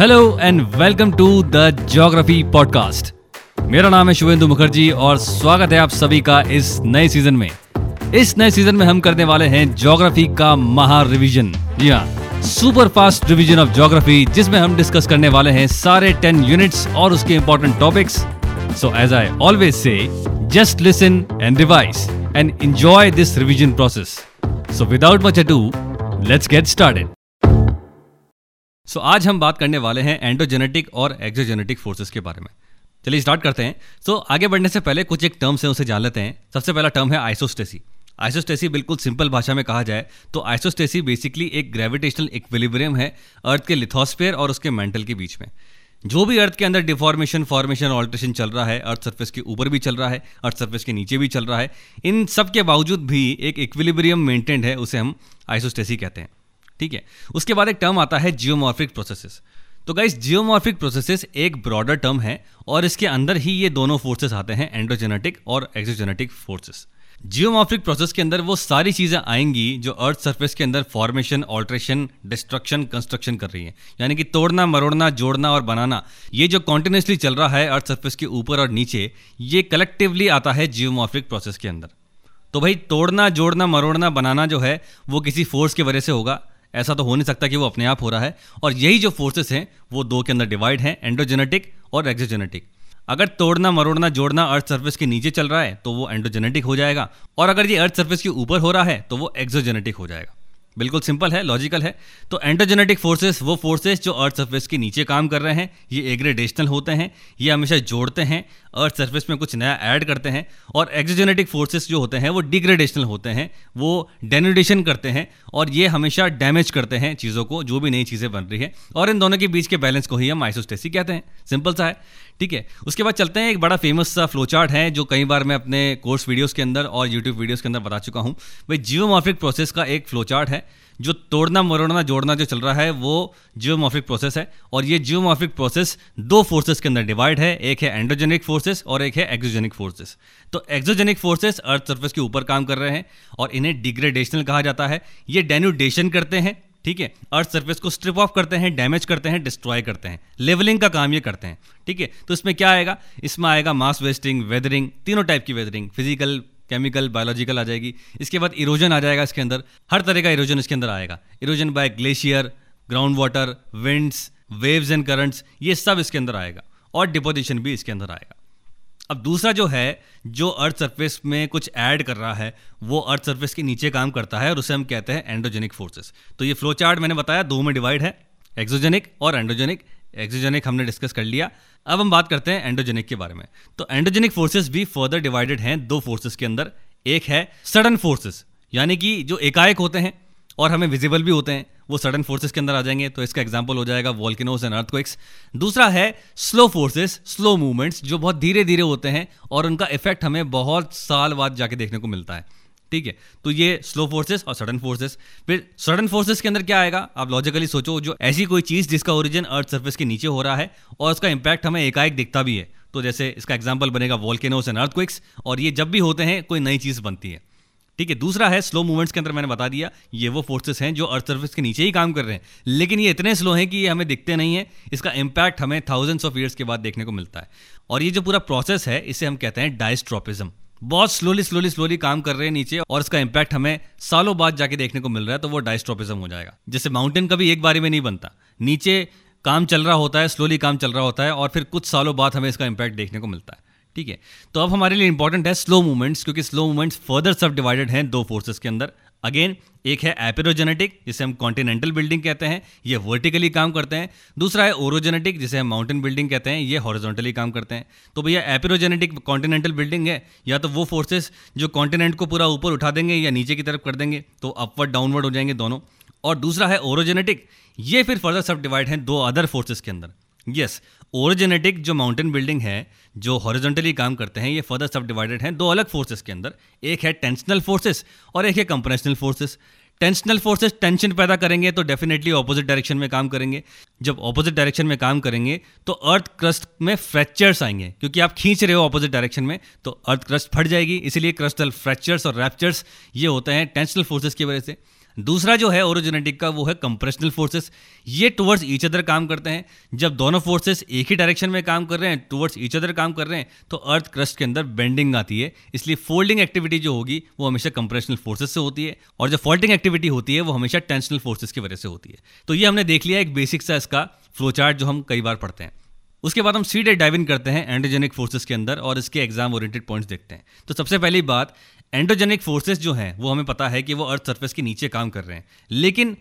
Hello and welcome to the geography podcast मेरा नाम है शुभेंदु मुखर्जी और स्वागत है आप सभी का इस नए सीज़न में। इस नए सीज़न में हम करने वाले हैं ज्योग्राफी का महा रिविजन जी हाँ super fast revision of geography जिसमें हम डिस्कस करने वाले हैं सारे टेन यूनिट्स और उसके important topics so as I always say just listen and revise and enjoy this revision process so without much ado let's get started so आज हम बात करने वाले हैं एंडोजेनेटिक और एक्जोजेनेटिक फोर्सेस के बारे में। चलिए स्टार्ट करते हैं। सो so, आगे बढ़ने से पहले कुछ एक टर्म्स हैं उसे जान लेते हैं। सबसे पहला टर्म है आइसोस्टेसी आइसोस्टेसी बिल्कुल सिंपल भाषा में कहा जाए तो आइसोस्टेसी बेसिकली एक ग्रेविटेशनल इक्विलिब्रियम है अर्थ के लिथोस्फेयर और उसके मेंटल के बीच में। जो भी अर्थ के अंदर डिफॉर्मेशन फॉर्मेशन ऑल्ट्रेशन चल रहा है अर्थ सरफेस के ऊपर भी चल रहा है अर्थ सरफेस के नीचे भी चल रहा है इन सब के बावजूद भी एक इक्विलिब्रियम मेंटेन्ड है उसे हम आइसोस्टेसी कहते हैं। ठीक है? उसके बाद एक टर्म आता है जियोमॉर्फिक प्रोसेसेस तो गाइस जियोमॉर्फिक प्रोसेसेस एक ब्रॉडर टर्म है और इसके अंदर ही ये दोनों फोर्सेस आते हैं एंड्रोजेनेटिक और एक्सोजेनेटिक फोर्सेस जियोमॉर्फिक प्रोसेस के अंदर वो सारी चीज़ें आएँगी जो अर्थ सरफेस के अंदर फॉर्मेशन ऑल्ट्रेशन डिस्ट्रक्शन कंस्ट्रक्शन कर रही है. यानी कि तोड़ना, मरोड़ना, जोड़ना और बनाना. ये जो कॉन्टिन्यूसली चल रहा है अर्थ सरफेस के ऊपर और नीचे, ये कलेक्टिवली आता है जियोमॉर्फिक प्रोसेस के अंदर. तो भाई, तोड़ना, जोड़ना, मरोड़ना, बनाना जो है, वो किसी फोर्स की वजह से होगा. ऐसा तो हो नहीं सकता कि वो अपने आप हो रहा है। और यही जो फोर्सेस हैं, वो दो के अंदर डिवाइड हैं एंडोजेनेटिक और एक्सोजेनेटिक अगर तोड़ना, मरोड़ना, जोड़ना अर्थ सर्फेस के नीचे चल रहा है तो वो एंडोजेनेटिक हो जाएगा। और अगर ये अर्थ सर्फेस के ऊपर हो रहा है तो वो एक्सोजेनेटिक हो जाएगा। बिल्कुल सिंपल है लॉजिकल है। तो एंटोजेनेटिक फोर्सेस वो फोर्सेस जो अर्थ सरफेस के नीचे काम कर रहे हैं, ये एग्रेडेशनल होते हैं, ये हमेशा जोड़ते हैं। अर्थ सरफेस में कुछ नया ऐड करते हैं और एक्जोजेनेटिक फोर्सेस जो होते हैं, वो डिग्रेडेशनल होते हैं, वो डेनोडेशन करते हैं और ये हमेशा डैमेज करते हैं चीज़ों को, जो भी नई चीज़ें बन रही है। और इन दोनों के बीच के बैलेंस को ही हम आइसोस्टेसी कहते हैं। सिंपल सा है, ठीक है? उसके बाद चलते हैं, एक बड़ा फ़ेमस सा फ्लो चार्ट है, जो कई बार मैं अपने कोर्स वीडियोस के अंदर और यूट्यूब वीडियोस के अंदर बता चुका हूँ। भाई जियोमॉर्फिक प्रोसेस का एक फ्लो चार्ट है। जो तोड़ना, मरोड़ना, जोड़ना जो चल रहा है, वो जियोमॉर्फिक प्रोसेस है। और ये जियोमॉर्फिक प्रोसेस दो फोर्सेस के अंदर डिवाइड है, एक है एंडोजेनिक फोर्सेस और एक है एक्सोजेनिक फोर्सेस तो एक्सोजेनिक फोर्सेस अर्थ सर्फेस के ऊपर काम कर रहे हैं और इन्हें डिग्रेडेशनल कहा जाता है। ये डेन्यूडेशन करते हैं, ठीक है? अर्थ सर्फेस को स्ट्रिप ऑफ़ करते हैं डैमेज करते हैं डिस्ट्रॉय करते हैं। लेवलिंग का काम ये करते हैं, ठीक है? तो इसमें क्या आएगा? इसमें आएगा मास वेस्टिंग वेदरिंग तीनों टाइप की वेदरिंग फ़िज़िकल केमिकल बायोलॉजिकल आ जाएगी। इसके बाद इरोजन आ जाएगा इसके अंदर। हर तरह का इरोजन इसके अंदर आएगा। Erosion by glacier ground water winds waves and currents ये सब इसके अंदर आएगा। और डिपोजिशन भी इसके अंदर आएगा। अब दूसरा जो है, जो अर्थ सरफेस में कुछ ऐड कर रहा है, वो अर्थ सरफेस के नीचे काम करता है और उसे हम कहते हैं एंडोजेनिक फोर्सेस तो ये फ्लो चार्ट मैंने बताया, दो में डिवाइड है एक्सोजेनिक और एंडोजेनिक एक्सोजेनिक हमने डिस्कस कर लिया। अब हम बात करते हैं एंडोजेनिक के बारे में। तो एंडोजेनिक फोर्सेस भी फर्दर डिवाइडेड हैं दो फोर्सेस के अंदर। एक है सडन फोर्सेस यानी कि जो एकाएक होते हैं और हमें विजिबल भी होते हैं, वो सडन फोर्सेस के अंदर आ जाएँगे। तो इसका एग्ज़ाम्पल हो जाएगा वॉल्किनोस एंड अर्थक्वेक्स दूसरा है स्लो फोर्सेस स्लो मूवमेंट्स जो बहुत धीरे धीरे होते हैं और उनका इफ़ेक्ट हमें बहुत साल बाद जाके देखने को मिलता है। ठीक है। तो ये स्लो फोर्सेस और सडन फोर्सेस फिर सडन फोर्सेस के अंदर क्या आएगा? आप लॉजिकली सोचो, जो ऐसी कोई चीज़ जिसका ओरिजिन अर्थ सर्फेस के नीचे हो रहा है और उसका इंपैक्ट हमें एकाएक दिखता भी है। तो जैसे इसका एग्ज़ाम्पल बनेगा वॉल्केनोस एंड अर्थक्विक्स और ये जब भी होते हैं, कोई नई चीज़ बनती है। ठीक है, दूसरा है स्लो मूवमेंट्स के अंदर मैंने बता दिया, ये वो फोर्सेस हैं जो अर्थ सर्फेस के नीचे ही काम कर रहे हैं। लेकिन ये इतने स्लो हैं कि ये हमें दिखते नहीं है। इसका इंपैक्ट हमें थाउजेंड्स ऑफ़ ईयर्स के बाद देखने को मिलता है। और ये जो पूरा प्रोसेस है, इसे हम कहते हैं डायस्ट्रोपिज्म बहुत स्लोली स्लोली स्लोली काम कर रहे हैं नीचे और इसका इंपैक्ट हमें सालों बाद जाके देखने को मिल रहा है तो वो डायस्ट्रोपिज्म हो जाएगा। जैसे माउंटेन कभी एक बारी में नहीं बनता। नीचे काम चल रहा होता है स्लोली काम चल रहा होता है और फिर कुछ सालों बाद हमें इसका इंपैक्ट देखने को मिलता है। ठीक है? तो अब हमारे लिए इंपॉर्टेंट है स्लो मूवमेंट्स क्योंकि स्लो मूवमेंट्स फर्दर सब डिवाइडेड हैं दो फोर्सेस के अंदर। अगेन एक है एपिरोजेनेटिक जिसे हम कॉन्टिनेंटल बिल्डिंग कहते हैं, ये वर्टिकली काम करते हैं। दूसरा है ओरोजेनेटिक जिसे हम माउंटेन बिल्डिंग कहते हैं, ये हॉरिजॉन्टली काम करते हैं। तो भैया एपेरोजेनेटिक कॉन्टिनेंटल बिल्डिंग है, या तो वो फोर्सेस जो कॉन्टिनेंट को पूरा ऊपर उठा देंगे या नीचे की तरफ़ कर देंगे तो अपवर्ड डाउनवर्ड हो जाएँगे दोनों। और दूसरा है ओरोजेनेटिक ये फिर फर्दर सब डिवाइड हैं दो अदर फोर्सेस के अंदर। यस ओरिजेनेटिक जो माउंटेन बिल्डिंग है, जो हॉरिजॉन्टली काम करते हैं, ये फर्दर सब डिवाइडेड हैं, दो अलग फोर्सेस के अंदर। एक है टेंशनल फोर्सेस और एक है compressional forces tensional forces tension पैदा करेंगे तो डेफिनेटली ऑपोजिट डायरेक्शन में काम करेंगे। जब ऑपोजिट डायरेक्शन में काम करेंगे तो अर्थ क्रस्ट में फ्रैक्चर्स आएँगे। क्योंकि आप खींच रहे हो ऑपोजिट डायरेक्शन में तो अर्थ क्रस्ट फट जाएगी। इसीलिए क्रस्टल फ्रैक्चर्स और रैप्चर्स ये होते हैं टेंशनल फोर्सेस की वजह से। दूसरा जो है ओरोजेनेटिक का वो है कंप्रेशनल फोर्सेस ये टुवर्ड्स ईच अदर काम करते हैं। जब दोनों फोर्सेस एक ही डायरेक्शन में काम कर रहे हैं टुवर्ड्स ईच अदर काम कर रहे हैं तो अर्थ क्रस्ट के अंदर बेंडिंग आती है। इसलिए फोल्डिंग एक्टिविटी जो होगी, वो हमेशा कंप्रेशनल फोर्सेस से होती है। और जो फोल्डिंग एक्टिविटी होती है, वो हमेशा टेंशनल फोर्सेस की वजह से होती है। तो ये हमने देख लिया एक बेसिक सा इसका फ्लो चार्ट जो हम कई बार पढ़ते हैं। उसके बाद हम सीधे डाइव इन करते हैं एंडोजेनिक फोर्सेस के अंदर और इसके एग्ज़ाम ओरिएंटेड पॉइंट्स देखते हैं। तो सबसे पहली बात एंडोजेनिक फोर्सेस जो हैं, वो हमें पता है कि वो अर्थ सर्फेस के नीचे काम कर रहे हैं। लेकिन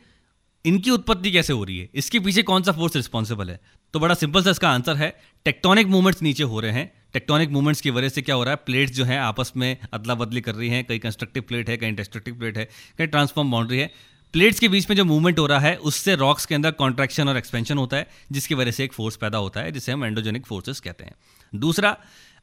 इनकी उत्पत्ति कैसे हो रही है? इसके पीछे कौन सा फोर्स रिस्पॉन्सिबल है? तो बड़ा सिंपल सा इसका आंसर है टेक्टोनिक मूवमेंट्स नीचे हो रहे हैं। टेक्टोनिक मूवमेंट्स की वजह से क्या हो रहा है? प्लेट्स जो है, आपस में अदला बदली कर रही हैं। कहीं कंस्ट्रक्टिव प्लेट है, कहीं डिस्ट्रक्टिव प्लेट है, कहीं ट्रांसफॉर्म बाउंड्री है। प्लेट्स के बीच में जो मूवमेंट हो रहा है, उससे रॉक्स के अंदर कॉन्ट्रैक्शन और एक्सपेंशन होता है, जिसकी वजह से एक फोर्स पैदा होता है, जिसे हम एंडोजेनिक फोर्सेस कहते हैं। दूसरा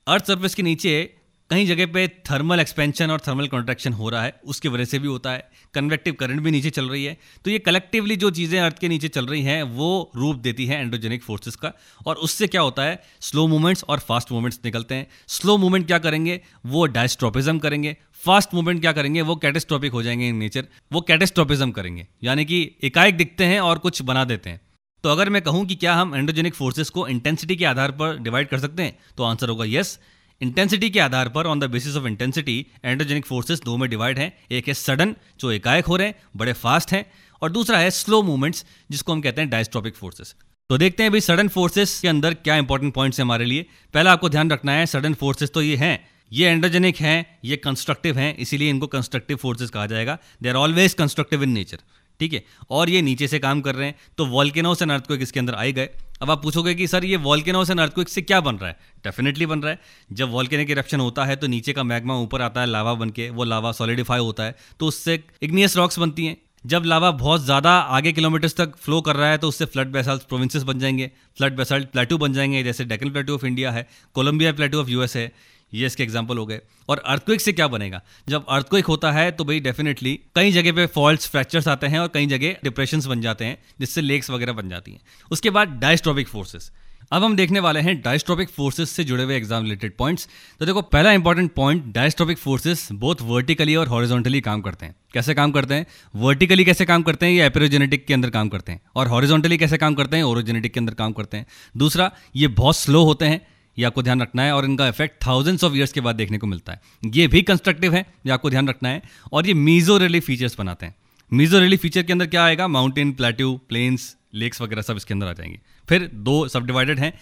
अर्थ सर्फेस के नीचे कहीं जगह पे थर्मल एक्सपेंशन और थर्मल कॉन्ट्रैक्शन हो रहा है, उसकी वजह से भी होता है। कन्वेक्टिव करंट भी नीचे चल रही है। तो ये कलेक्टिवली जो चीज़ें अर्थ के नीचे चल रही हैं, वो रूप देती हैं एंड्रोजेनिक फोर्सेस का। और उससे क्या होता है? स्लो मूवमेंट्स और फास्ट मूवमेंट्स निकलते हैं। स्लो मूवमेंट क्या करेंगे? वो डायस्ट्रोपिज्म करेंगे। फास्ट मूवमेंट क्या करेंगे? वो कैटेस्ट्रॉपिक हो जाएँगे इन नेचर वो कैटेस्ट्रोपिज्म करेंगे। यानी कि एकाएक दिखते हैं और कुछ बना देते हैं। तो अगर मैं कहूँ कि क्या हम एंड्रोजेनिक फोर्सेस को इंटेंसिटी के आधार पर डिवाइड कर सकते हैं तो आंसर होगा यस इंटेंसिटी के आधार पर on the basis of intensity endogenic forces दो में डिवाइड हैं। एक है सडन जो एकाएक हो रहे हैं, बड़े फास्ट हैं। और दूसरा है स्लो मूवमेंट्स जिसको हम कहते हैं डायस्ट्रॉपिक फोर्सेस तो देखते हैं भाई सडन फोर्सेस के अंदर क्या इंपॉर्टेंट पॉइंट्स है हमारे लिए। पहला आपको ध्यान रखना है सडन फोर्सेस तो ये हैं। ये एंड्रोजेनिक हैं, ये कंस्ट्रक्टिव हैं, इसीलिए इनको कंस्ट्रक्टिव फोर्सेस कहा जाएगा। They are always constructive in nature ठीक है? और ये नीचे से काम कर रहे हैं तो वॉल्केनोस एंड अर्थक्वेक इसके अंदर आए गए। अब आप पूछोगे कि, सर, ये वॉल्केनोस एंड अर्थक्वेक से क्या बन रहा है? डेफिनेटली बन रहा है। जब वॉल्केनिक इरप्शन होता है तो नीचे का मैग्मा ऊपर आता है लावा बन के, वो लावा सॉलिडिफाई होता है तो उससे इग्नियस रॉक्स बनती हैं। जब लावा बहुत ज़्यादा आगे किलोमीटर्स तक फ्लो कर रहा है तो उससे फ्लड बेसाल्ट प्रोविंसेस बन जाएँगे। फ्लड बेसाल्ट प्लेटू बन जाएँगे, जैसे डेकन प्लेटू ऑफ़ इंडिया है कोलंबिया प्लेटू ऑफ़ यूएस है। ये इसके एग्ज़ाम्पल हो गए। और अर्थक्विक से क्या बनेगा? जब अर्थक्विक होता है तो भाई डेफिनेटली कई जगह पे फॉल्ट फ्रैक्चर्स आते हैं और कई जगह डिप्रेशन बन जाते हैं, जिससे लेक्स वगैरह बन जाती हैं। उसके बाद डायस्ट्रॉपिक फोर्सेस अब हम देखने वाले हैं डायस्ट्रॉपिक फोर्सेस से जुड़े हुए एग्ज़ाम रिलेटेड पॉइंट्स तो देखो, पहला important point diastrophic forces both vertically और हॉरिजॉन्टली काम करते हैं। कैसे काम करते हैं? वर्टिकली कैसे काम करते हैं? ये एपेरोजेनेटिक के अंदर काम करते हैं। और हॉरिजॉन्टली कैसे काम करते हैं? ओरोजेनेटिक के अंदर काम करते हैं। दूसरा, ये बहुत स्लो होते हैं। ये आपको ध्यान रखना है और इनका इफ़ेक्ट थाउजेंड्स ऑफ़ ईयर्स के बाद देखने को मिलता है। ये भी कंस्ट्रक्टिव है, ये आपको ध्यान रखना है। और ये मीजो रेली फीचर्स बनाते हैं। मीजो रेली फीचर के अंदर क्या आएगा? माउंटेन प्लेट्यू प्लेन्स लेक्स वगैरह सब इसके अंदर आ जाएँगे। फिर दो सब डिवाइडेड हैं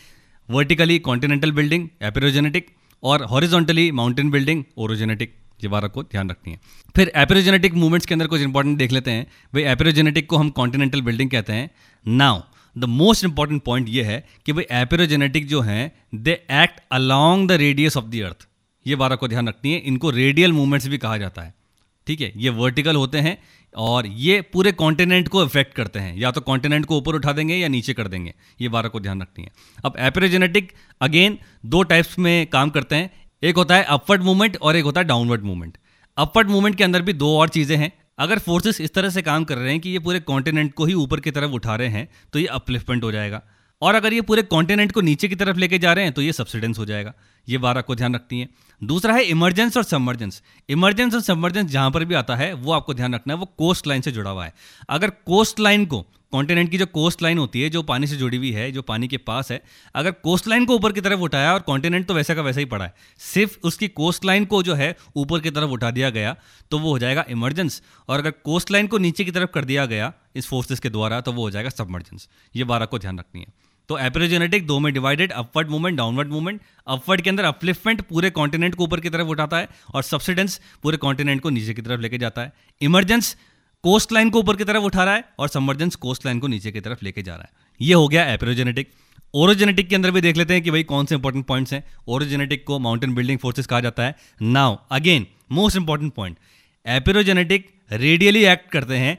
वर्टिकली कॉन्टिनेंटल बिल्डिंग एपेरोजेनेटिक और हॉरिजॉन्टली माउंटेन बिल्डिंग ओरोजेनेटिक ये बारह को ध्यान रखनी है। फिर एपेरोजेनेटिक मूवमेंट्स के अंदर कुछ इंपॉर्टेंट देख लेते हैं। भाई एपेरोजेनेटिक को हम कॉन्टिनेंटल बिल्डिंग कहते हैं। Now the most important point ये है कि भाई एपेरोजेनेटिक जो हैं they act along the radius of the earth ये बारह को ध्यान रखनी है। इनको रेडियल मूवमेंट्स भी कहा जाता है। ठीक है? ये वर्टिकल होते हैं और ये पूरे कॉन्टिनेंट को इफ़ेक्ट करते हैं। या तो कॉन्टिनेंट को ऊपर उठा देंगे या नीचे कर देंगे। ये बारह को ध्यान रखनी है। अब एपेरोजेनेटिक अगेन दो टाइप्स में काम करते हैं। एक होता है अपवर्ड मूवमेंट और एक होता है डाउनवर्ड मूवमेंट अपवर्ड मूवमेंट के अंदर भी दो और चीज़ें हैं। अगर फोर्सेस इस तरह से काम कर रहे हैं कि ये पूरे कॉन्टिनेंट को ही ऊपर की तरफ़ उठा रहे हैं तो ये अपलिफ्टमेंट हो जाएगा। और अगर ये पूरे कॉन्टिनेंट को नीचे की तरफ़ लेके जा रहे हैं तो ये सब्सिडेंस हो जाएगा। ये बार आपको ध्यान रखती है। दूसरा है इमरजेंस और सबमर्जेंस इमरजेंस और सबमर्जेंस जहाँ पर भी आता है, वो आपको ध्यान रखना है, वो कोस्ट लाइन से जुड़ा हुआ है। अगर कोस्ट लाइन को कॉन्टिनेंट की जो कोस्ट लाइन होती है, जो पानी से जुड़ी हुई है, जो पानी के पास है, अगर कोस्ट लाइन को ऊपर की तरफ़ उठाया और कॉन्टिनेंट तो वैसा का वैसा ही पड़ा है। सिर्फ़ उसकी कोस्ट लाइन को जो है, ऊपर की तरफ़ उठा दिया गया तो वो हो जाएगा इमरजेंस और अगर कोस्ट लाइन को नीचे की तरफ़ कर दिया गया, इस फोर्सेस के द्वारा तो वो हो जाएगा सबमर्जेंस ये बारह को ध्यान रखनी है। तो एपरेजेनेटिक दो में divided upward movement downward movement upward के अंदर अपलिफ्टमेंट पूरे कॉन्टिनेंट को ऊपर की तरफ़ उठाता है, और सब्सिडेंस पूरे कॉन्टिनेंट को नीचे की तरफ़ लेके जाता है। इमरजेंस कोस्ट लाइन को ऊपर की तरफ़ उठा रहा है और सबमर्जेंस कोस्ट लाइन को नीचे की तरफ़ लेके जा रहा है। ये हो गया एप्रोजेनेटिक ओरोजेनेटिक के अंदर भी देख लेते हैं कि भाई कौन से इंपॉर्टेंट पॉइंट्स हैं। ओरोजेनेटिक को माउंटेन बिल्डिंग फोर्सेस कहा जाता है। Now again most important point epeirogenetic radially act करते हैं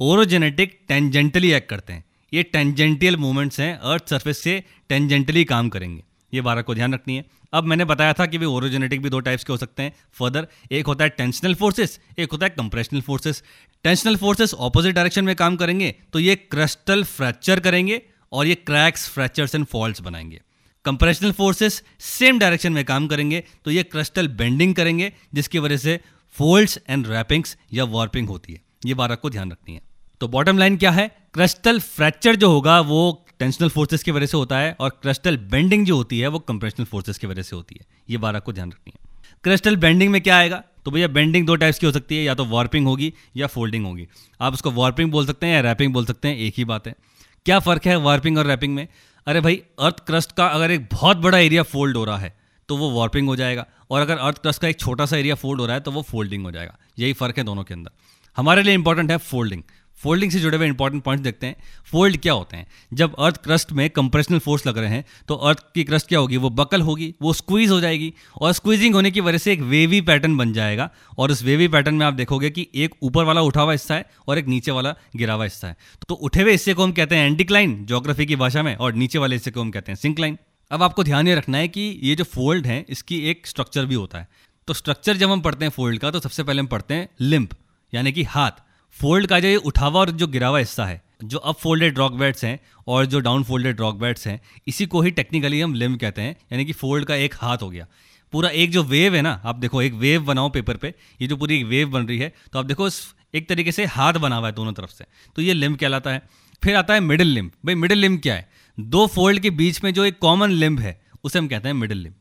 ओरोजेनेटिक टेंजेंटली एक्ट करते हैं। ये टेंजेंटियल मूवमेंट्स हैं अर्थ सर्फेस से टेंजेंटली काम करेंगे। ये बारह को ध्यान रखनी है। अब मैंने बताया था कि वे ओरोजेनेटिक भी दो टाइप्स के हो सकते हैं। फर्दर एक होता है टेंशनल फोर्सेस एक होता है compressional forces tensional forces opposite direction में काम करेंगे तो ये क्रिस्टल फ्रैक्चर करेंगे और ये क्रैक्स फ्रैक्चर्स एंड फॉल्ट्स बनाएँगे। कंप्रेशनल फोर्सेस सेम डायरेक्शन में काम करेंगे तो ये क्रिस्टल बेंडिंग करेंगे, जिसकी वजह से फोल्ड्स एंड रैपिंग्स या वार्पिंग होती है। ये बात को ध्यान रखनी है। तो बॉटम लाइन क्या है? क्रिस्टल फ्रैक्चर जो होगा, वो टेंशनल फोर्सेस की वजह से होता है और क्रिस्टल बेंडिंग जो होती है, वो कंप्रेशनल फोर्सेस की वजह से होती है। ये बात आपको ध्यान रखनी है। क्रिस्टल बेंडिंग में क्या आएगा? तो भैया बेंडिंग दो टाइप्स की हो सकती है, या तो वार्पिंग होगी या फोल्डिंग होगी। आप उसको वार्पिंग बोल सकते हैं या रैपिंग बोल सकते हैं, एक ही बात है। क्या फ़र्क है वार्पिंग और रैपिंग में? अरे भाई अर्थ क्रस्ट का अगर एक बहुत बड़ा एरिया फोल्ड हो रहा है तो वो वार्पिंग हो जाएगा। और अगर अर्थ क्रस्ट का एक छोटा सा एरिया फोल्ड हो रहा है तो वो फोल्डिंग हो जाएगा। यही फ़र्क है दोनों के अंदर। हमारे लिए इंपॉर्टेंट है फोल्डिंग फोल्डिंग से जुड़े हुए इंपॉर्टेंट पॉइंट्स देखते हैं। फोल्ड क्या होते हैं? जब अर्थ क्रस्ट में कंप्रेशनल फोर्स लग रहे हैं तो अर्थ की क्रस्ट क्या होगी? वो बकल होगी, वो स्क्वीज हो जाएगी और स्क्वीजिंग होने की वजह से एक वेवी पैटर्न बन जाएगा और उस वेवी पैटर्न में आप देखोगे कि एक ऊपर वाला उठा हुआ हिस्सा है और एक नीचे वाला गिरा हुआ हिस्सा है। तो उठे हुए हिस्से को हम कहते हैं एंटिक्लाइन जोग्राफी की भाषा में, और नीचे वाले हिस्से को हम कहते हैं सिंक्लाइन अब आपको ध्यान ये रखना है कि ये जो फोल्ड है, इसकी एक स्ट्रक्चर भी होता है। तो स्ट्रक्चर जब हम पढ़ते हैं फोल्ड का तो सबसे पहले हम पढ़ते हैं लिम्प यानी कि हाथ। फोल्ड का जो ये उठावा और जो गिरा हुआ हिस्सा है, जो अप फोल्डेड रॉक बैट्स हैं और जो डाउन फोल्डेड रॉक बैट्स हैं, इसी को ही टेक्निकली हम लिम कहते हैं, यानी कि फोल्ड का एक हाथ हो गया। पूरा एक जो वेव है ना, आप देखो, एक वेव बनाओ पेपर पे, ये जो पूरी एक वेव बन रही है तो आप देखो एक तरीके से हाथ बना हुआ है दोनों तरफ़ से। तो ये लिम कहलाता है। फिर आता है मिडिल लिम भाई मिडिल लिम क्या है? दो फोल्ड के बीच में जो एक कॉमन लिम्ब है, उसे हम कहते हैं मिडिल लिम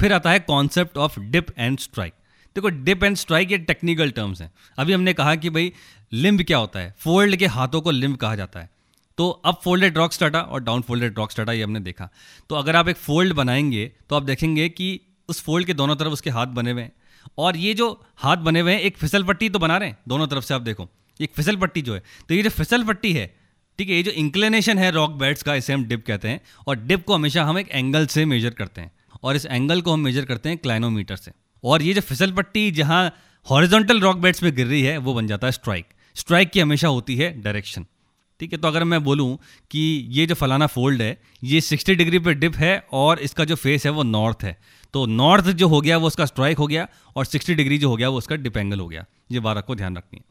फिर आता है concept of dip and strike देखो डिप एंड स्ट्राइक ये टेक्निकल टर्म्स हैं। अभी हमने कहा कि भाई, लिम्ब क्या होता है? फोल्ड के हाथों को लिम्ब कहा जाता है। तो अप फोल्डेड रॉक स्टार्टा और डाउन फोल्डेड रॉक स्टार्टा ये हमने देखा। तो अगर आप एक फोल्ड बनाएँगे तो आप देखेंगे कि उस फोल्ड के दोनों तरफ़ उसके हाथ बने हुए हैं। और ये जो हाथ बने हुए हैं, एक फिसल पट्टी तो बना रहे हैं दोनों तरफ़ से, आप देखो। एक फिसल पट्टी जो है। तो ये जो फिसल पट्टी है, ठीक है, ये जो इंक्लिनेशन है रॉक बेड्स का, इसे हम डिप कहते हैं। और डिप को हमेशा हम एक एंगल से मेजर करते हैं। और इस एंगल को हम मेजर करते हैं क्लाइनोमीटर से। और ये जो फिसल पट्टी जहाँ हॉरिजॉन्टल रॉक बेड्स में गिर रही है, वो बन जाता है स्ट्राइक स्ट्राइक की हमेशा होती है डायरेक्शन ठीक है तो अगर मैं बोलूँ कि ये जो फलाना फोल्ड है, ये 60 डिग्री पे डिप है और इसका जो फेस है वो नॉर्थ है. तो नॉर्थ जो हो गया, वो उसका स्ट्राइक हो गया और 60 डिग्री जो हो गया, वो उसका डिप एंगल हो गया. ये बात आपको ध्यान रखनी है.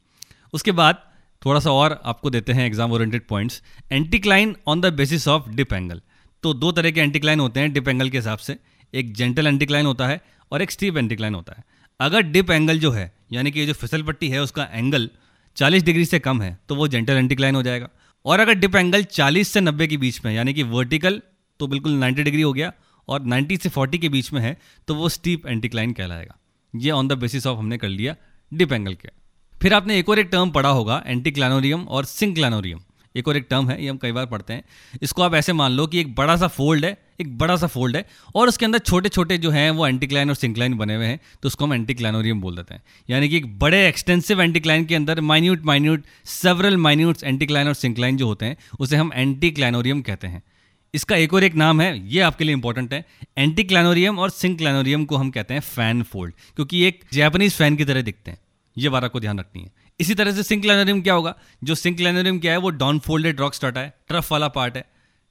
उसके बाद थोड़ा सा और आपको देते हैं exam oriented points anticline on the basis of dip angle तो दो तरह के एंटीक्लाइन होते हैं डिप एंगल के हिसाब से. एक जेंटल एंटीक्लाइन होता है और एक स्टीप एंटीक्लाइन होता है। अगर डिप एंगल जो है, यानी कि ये जो फिसल पट्टी है, उसका एंगल 40 डिग्री से कम है तो वो जेंटल एंटीक्लाइन हो जाएगा। और अगर डिप एंगल 40 से 90 के बीच में यानी कि वर्टिकल तो बिल्कुल 90 डिग्री हो गया, और 90 से 40 के बीच में है तो वो स्टीप एंटीक्लाइन कहलाएगा। ये ऑन द बेसिस ऑफ़ हमने कर लिया डिप एंगल के। फिर आपने एक और एक टर्म पढ़ा होगा एंटीक्लानोरियम और सिंक्लानोरियम एक और एक टर्म है, ये हम कई बार पढ़ते हैं। इसको आप ऐसे मान लो कि एक बड़ा सा फोल्ड है, एक बड़ा सा फोल्ड है, और उसके अंदर छोटे छोटे जो हैं, वो एंटीक्लाइन और सिंक्लाइन बने हुए हैं तो उसको हम एंटीक्लाइनोरियम बोल देते हैं। यानी कि एक बड़े एक्सटेंसिव एंटीक्लाइन के अंदर minute minute several minute anticline और सिंक्लाइन जो होते हैं, उसे हम एंटीक्लाइनोरियम कहते हैं। इसका एक और एक नाम है, ये आपके लिए इंपॉर्टेंट है एंटीक्लाइनोरियम और सिंक्लाइनोरियम को हम कहते हैं फ़ैन फोल्ड क्योंकि एक जैपनीज फ़ैन की तरह दिखते हैं। ये बात आपको ध्यान रखनी है। इसी तरह से सिंक लैनोरियम क्या होगा? जो सिंक लैनोरियम क्या है, वो डाउन फोल्डेड रॉक स्टार्ट है ट्रफ वाला पार्ट है,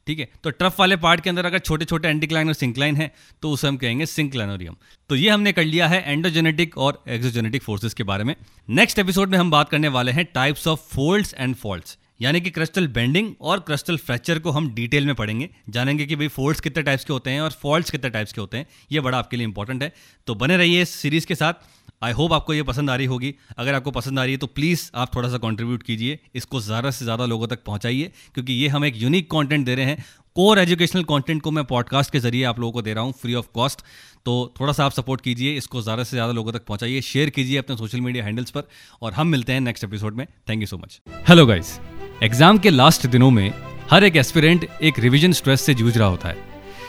ठीक है? तो ट्रफ वाले पार्ट के अंदर अगर छोटे छोटे एंटीक्लाइन और सिंक्लाइन है तो उसे हम कहेंगे सिंक्लानोरियम तो ये हमने कर लिया है एंडोजेनेटिक और एक्सोजेनेटिक फोर्सेस के बारे में। नेक्स्ट एपिसोड में हम बात करने वाले हैं types of folds and faults यानी कि क्रिस्टल बेंडिंग और क्रिस्टल फ्रैक्चर को हम डिटेल में पढ़ेंगे। जानेंगे कि भाई फोल्ड्स कितने टाइप्स के होते हैं और फॉल्ट्स कितने टाइप्स के होते हैं। ये बड़ा आपके लिए इंपॉर्टेंट है। तो बने रहिए इस सीरीज़ के साथ। आई होप आपको ये पसंद आ रही होगी। अगर आपको पसंद आ रही है तो प्लीज़ आप थोड़ा सा कॉन्ट्रीब्यूट कीजिए। इसको ज़्यादा से ज़्यादा लोगों तक पहुँचाइए, क्योंकि ये हम एक यूनिक कॉन्टेंट दे रहे हैं। कोर एजुकेशनल कंटेंट को मैं पॉडकास्ट के ज़रिए आप लोगों को दे रहा हूँ फ्री ऑफ़ कॉस्ट तो थोड़ा सा आप सपोर्ट कीजिए, इसको ज़्यादा से ज़्यादा लोगों तक पहुँचाइए। शेयर कीजिए अपने सोशल मीडिया हैंडल्स पर। और हम मिलते हैं नेक्स्ट एपिसोड में। Thank you so much hello guys exam के लास्ट दिनों में हर एक एस्पिरेंट एक रिविजन स्ट्रेस से जूझ रहा होता है।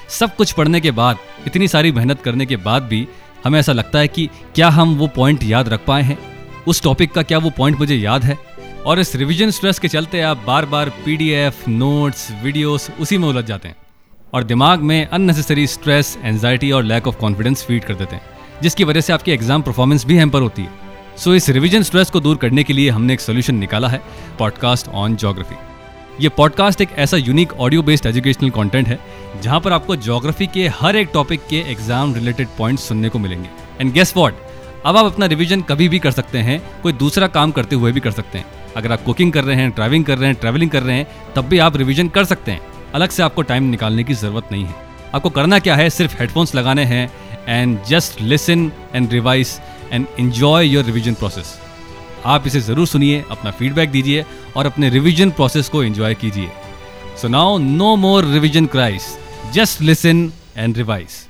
सब कुछ पढ़ने के बाद, इतनी सारी मेहनत करने के बाद भी हमें ऐसा लगता है कि क्या हम वो पॉइंट याद रख पाए हैं? उस टॉपिक का क्या वो पॉइंट मुझे याद है? और इस रिविजन स्ट्रेस के चलते आप बार बार पीडीएफ नोट्स वीडियोस उसी में उलझ जाते हैं। और दिमाग में अननेसेसरी स्ट्रेस एनजाइटी और लैक ऑफ़ कॉन्फिडेंस फ़ीड कर देते हैं, जिसकी वजह से आपकी एग्ज़ाम परफॉर्मेंस भी हेम्पर होती है। सो इस रिविजन स्ट्रेस को दूर करने के लिए हमने एक सोल्यूशन निकाला है पॉडकास्ट ऑन जोग्राफी ये पॉडकास्ट एक ऐसा unique audio based educational content है, जहाँ पर आपको ज्योग्राफी के हर एक टॉपिक के एग्ज़ाम रिलेटेड पॉइंट्स सुनने को मिलेंगे. एंड गेस वॉट अब आप अपना रिवीजन कभी भी कर सकते हैं, कोई दूसरा काम करते हुए भी कर सकते हैं. अगर आप कुकिंग कर रहे हैं ड्राइविंग कर रहे हैं ट्रैवलिंग कर रहे हैं, तब भी आप रिविजन कर सकते हैं. अलग से आपको टाइम निकालने की ज़रूरत नहीं है. आपको करना क्या है? सिर्फ़ हेडफोन्स लगाने हैं and just listen and revise and enjoy your revision process आप इसे ज़रूर सुनिए, अपना फीडबैक दीजिए और अपने रिविजन प्रोसेस को एंजॉय कीजिए। So now no more revision crisis just listen and revise